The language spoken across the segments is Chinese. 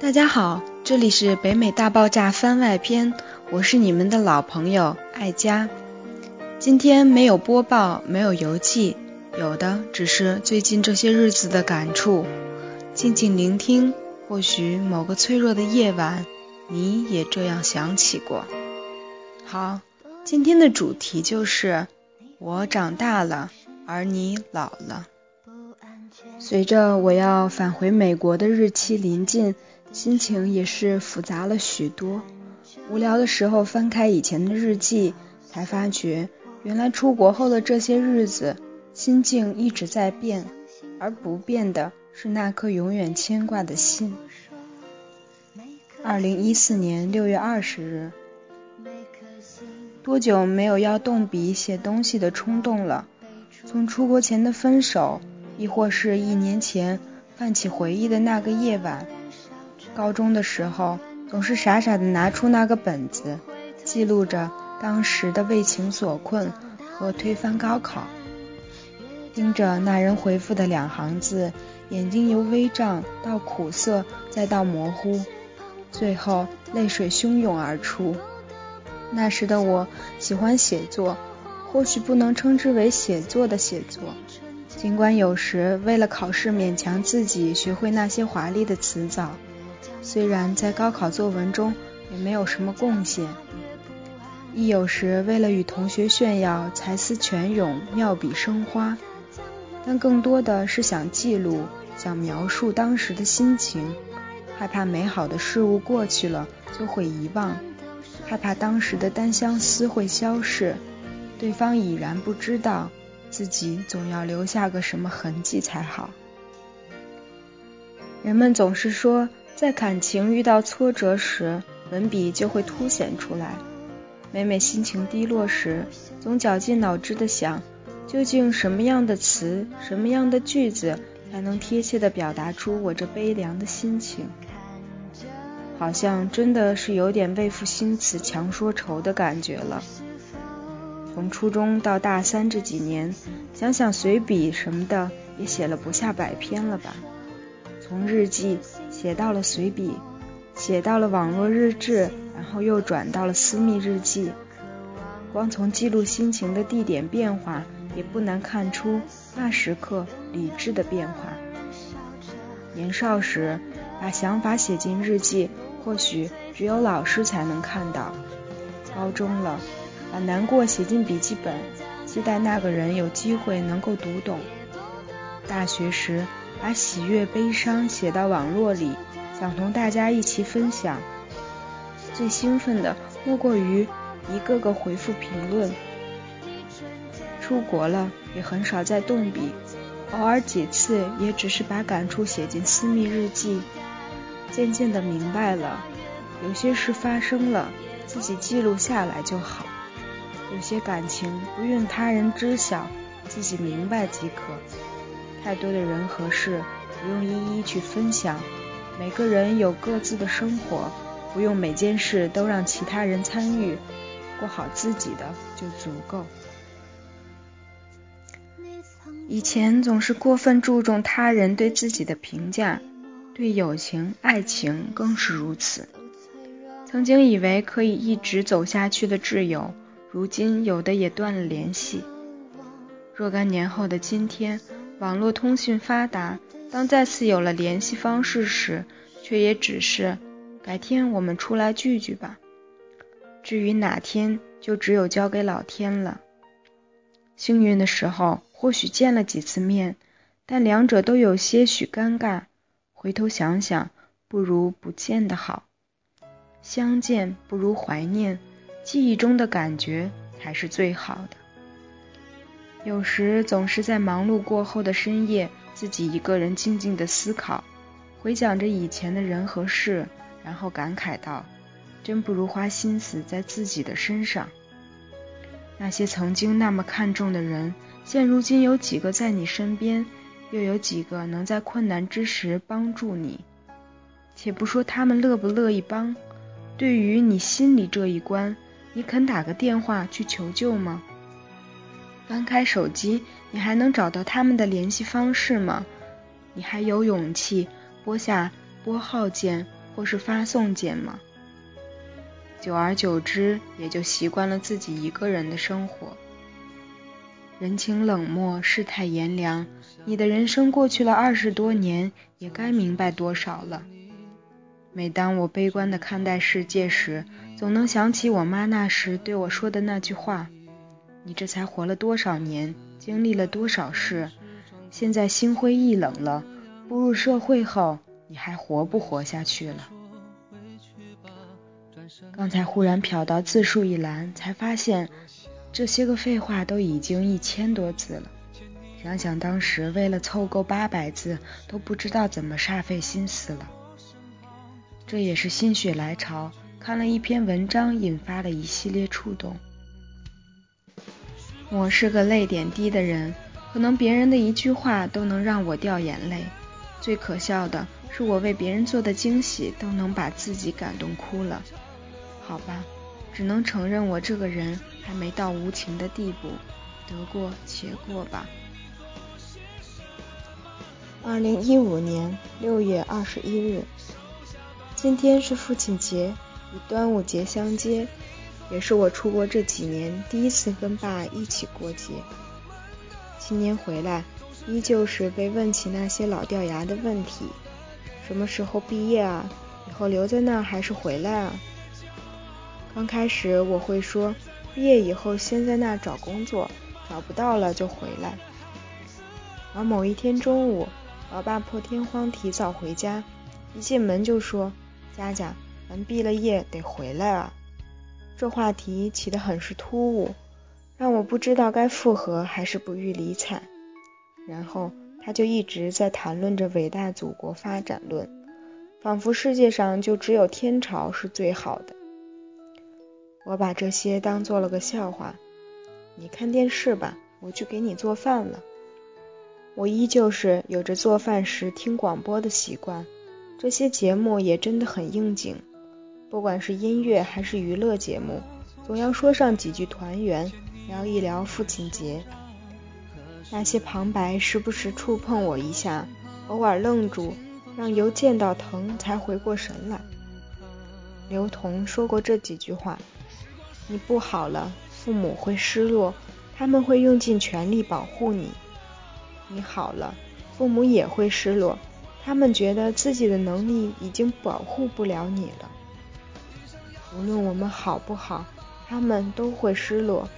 大家好，这里是北美大爆炸番外篇，我是你们的老朋友艾佳。今天没有播报，没有游记，有的只是最近这些日子的感触。静静聆听，或许某个脆弱的夜晚，你也这样想起过。好，今天的主题就是我长大了，而你老了。随着我要返回美国的日期临近，心情也是复杂了许多。无聊的时候翻开以前的日记，才发觉原来出国后的这些日子，心境一直在变，而不变的是那颗永远牵挂的心。二零一四年六月二十日，多久没有要动笔写东西的冲动了？从出国前的分手。亦或是一年前泛起回忆的那个夜晚，高中的时候总是傻傻的拿出那个本子，记录着当时的为情所困和推翻高考，盯着那人回复的两行字，眼睛由微胀到苦涩再到模糊，最后泪水汹涌而出。那时的我喜欢写作，或许不能称之为写作的写作。尽管有时为了考试勉强自己学会那些华丽的词藻，虽然在高考作文中也没有什么贡献，亦有时为了与同学炫耀才思泉涌、妙笔生花，但更多的是想记录、想描述当时的心情，害怕美好的事物过去了就会遗忘，害怕当时的单相思会消逝，对方已然不知道。自己总要留下个什么痕迹才好。人们总是说，在感情遇到挫折时，文笔就会凸显出来。每每心情低落时，总绞尽脑汁的想，究竟什么样的词、什么样的句子，才能贴切的表达出我这悲凉的心情？好像真的是有点为赋新词强说愁的感觉了。从初中到大三这几年，想想随笔什么的，也写了不下百篇了吧。从日记写到了随笔，写到了网络日志，然后又转到了私密日记。光从记录心情的地点变化，也不难看出那时刻理智的变化。年少时把想法写进日记，或许只有老师才能看到。高中了。把难过写进笔记本，期待那个人有机会能够读懂。大学时，把喜悦、悲伤写到网络里，想同大家一起分享。最兴奋的莫过于一个个回复评论。出国了，也很少再动笔，偶尔几次也只是把感触写进私密日记。渐渐的明白了，有些事发生了，自己记录下来就好。有些感情不用他人知晓，自己明白即可。太多的人和事不用一一去分享。每个人有各自的生活，不用每件事都让其他人参与，过好自己的就足够。以前总是过分注重他人对自己的评价，对友情、爱情更是如此。曾经以为可以一直走下去的挚友。如今有的也断了联系。若干年后的今天，网络通讯发达，当再次有了联系方式时，却也只是改天我们出来聚聚吧。至于哪天，就只有交给老天了。幸运的时候，或许见了几次面，但两者都有些许尴尬。回头想想，不如不见的好。相见不如怀念。记忆中的感觉才是最好的。有时总是在忙碌过后的深夜，自己一个人静静的思考，回想着以前的人和事，然后感慨道：“真不如花心思在自己的身上。”那些曾经那么看重的人，现如今有几个在你身边？又有几个能在困难之时帮助你？且不说他们乐不乐意帮，对于你心里这一关。你肯打个电话去求救吗？翻开手机，你还能找到他们的联系方式吗？你还有勇气拨下拨号键，或是发送键吗？久而久之，也就习惯了自己一个人的生活。人情冷漠，世态炎凉，你的人生过去了二十多年，也该明白多少了。每当我悲观地看待世界时，总能想起我妈那时对我说的那句话：“你这才活了多少年，经历了多少事，现在心灰意冷了，步入社会后，你还活不活下去了？”刚才忽然瞟到字数一栏，才发现。这些个废话都已经一千多字了，想想当时为了凑够八百字，都不知道怎么煞费心思了。这也是心血来潮，看了一篇文章，引发了一系列触动。我是个泪点低的人，可能别人的一句话都能让我掉眼泪。最可笑的是，我为别人做的惊喜，都能把自己感动哭了。好吧。只能承认我这个人还没到无情的地步，得过且过吧。二零一五年六月二十一日，今天是父亲节，与端午节相接，也是我出国这几年第一次跟爸一起过节。今年回来，依旧是被问起那些老掉牙的问题：什么时候毕业啊？以后留在那儿还是回来啊？刚开始我会说，毕业以后先在那找工作，找不到了就回来。而某一天中午，老爸破天荒提早回家，一进门就说：“佳佳，咱毕了业得回来啊。”这话题起得很是突兀，让我不知道该附和还是不予理睬。然后他就一直在谈论着伟大祖国发展论，仿佛世界上就只有天朝是最好的。我把这些当做了个笑话。你看电视吧，我去给你做饭了。我依旧是有着做饭时听广播的习惯，这些节目也真的很应景。不管是音乐还是娱乐节目，总要说上几句团圆，聊一聊父亲节。那些旁白时不时触碰我一下，偶尔愣住，让由见到疼才回过神来。刘同说过这几句话。你不好了，父母会失落，他们会用尽全力保护你；你好了，父母也会失落，他们觉得自己的能力已经保护不了你了。无论我们好不好，他们都会失落。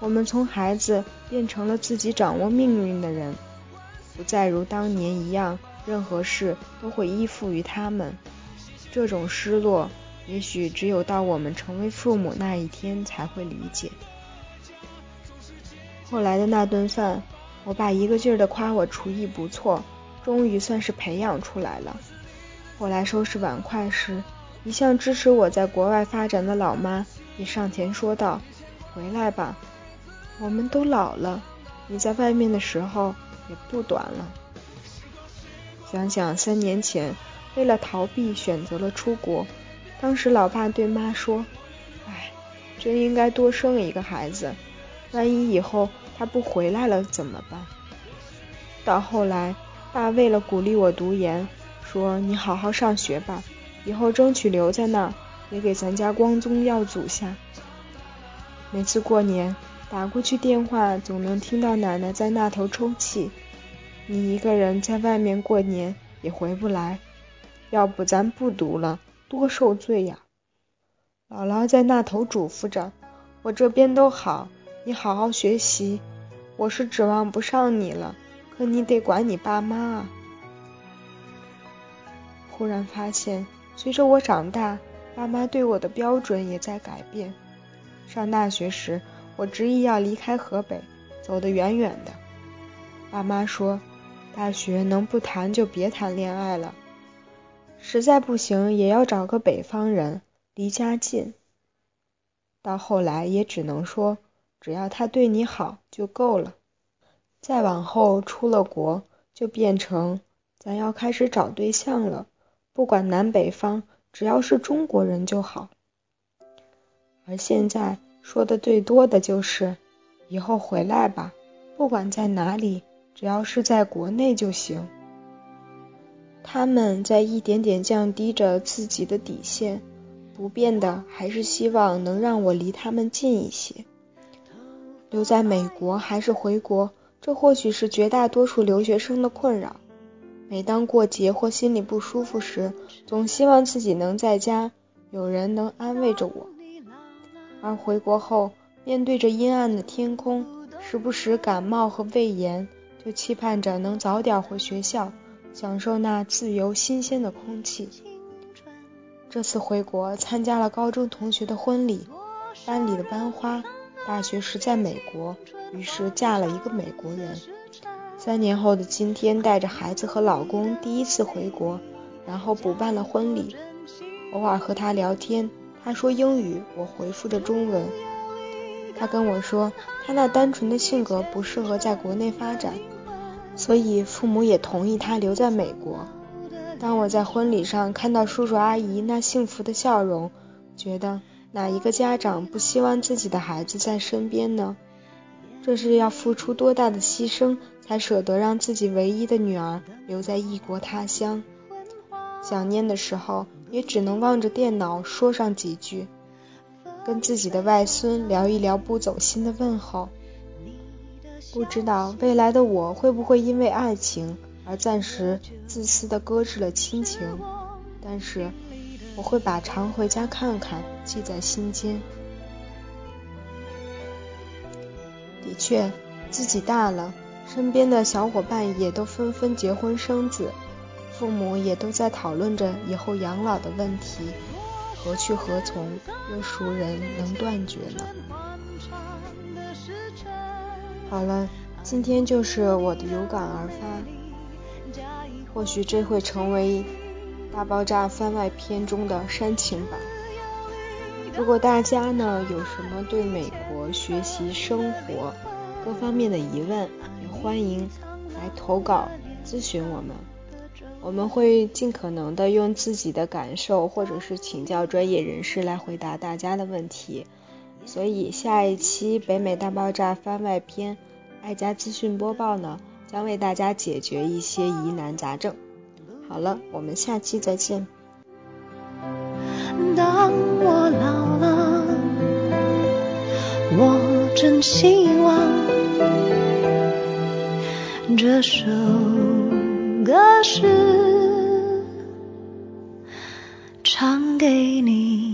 我们从孩子变成了自己掌握命运的人，不再如当年一样，任何事都会依附于他们。这种失落。也许只有到我们成为父母那一天才会理解。后来的那顿饭，我爸一个劲儿的夸我厨艺不错，终于算是培养出来了。后来收拾碗筷时，一向支持我在国外发展的老妈也上前说道：“回来吧，我们都老了，你在外面的时候也不短了。”想想三年前，为了逃避选择了出国。当时老爸对妈说：“哎，真应该多生一个孩子，万一以后他不回来了怎么办？”到后来，爸为了鼓励我读研，说：“你好好上学吧，以后争取留在那儿，也给咱家光宗耀祖下。”每次过年打过去电话，总能听到奶奶在那头抽泣：“你一个人在外面过年也回不来，要不咱不读了。”多受罪呀！姥姥在那头嘱咐着：“我这边都好，你好好学习。我是指望不上你了，可你得管你爸妈啊。”忽然发现，随着我长大，爸妈对我的标准也在改变。上大学时，我执意要离开河北，走得远远的。爸妈说：“大学能不谈就别谈恋爱了。”实在不行，也要找个北方人，离家近。到后来也只能说，只要他对你好就够了。再往后出了国，就变成咱要开始找对象了，不管南北方，只要是中国人就好。而现在说的最多的就是，以后回来吧，不管在哪里，只要是在国内就行。他们在一点点降低着自己的底线，不变的还是希望能让我离他们近一些。留在美国还是回国，这或许是绝大多数留学生的困扰。每当过节或心里不舒服时，总希望自己能在家，有人能安慰着我。而回国后，面对着阴暗的天空，时不时感冒和胃炎，就期盼着能早点回学校，享受那自由新鲜的空气。这次回国参加了高中同学的婚礼，班里的班花大学时在美国，于是嫁了一个美国人。三年后的今天，带着孩子和老公第一次回国，然后补办了婚礼。偶尔和他聊天，他说英语，我回复着中文。他跟我说，他那单纯的性格不适合在国内发展，所以父母也同意他留在美国。当我在婚礼上看到叔叔阿姨那幸福的笑容，觉得哪一个家长不希望自己的孩子在身边呢？这是要付出多大的牺牲，才舍得让自己唯一的女儿留在异国他乡？想念的时候，也只能望着电脑说上几句。跟自己的外孙聊一聊不走心的问候，不知道未来的我会不会因为爱情而暂时自私的搁置了亲情，但是我会把常回家看看记在心间。的确，自己大了，身边的小伙伴也都纷纷结婚生子，父母也都在讨论着以后养老的问题。何去何从？又孰人能断绝呢？好了，今天就是我的有感而发，或许这会成为《大爆炸》番外篇中的煽情版。如果大家呢有什么对美国学习生活各方面的疑问，也欢迎来投稿咨询我们。我们会尽可能的用自己的感受，或者是请教专业人士来回答大家的问题。所以下一期北美大爆炸番外篇爱家资讯播报呢，将为大家解决一些疑难杂症。好了，我们下期再见。当我老了，我真希望这首。歌是唱给你。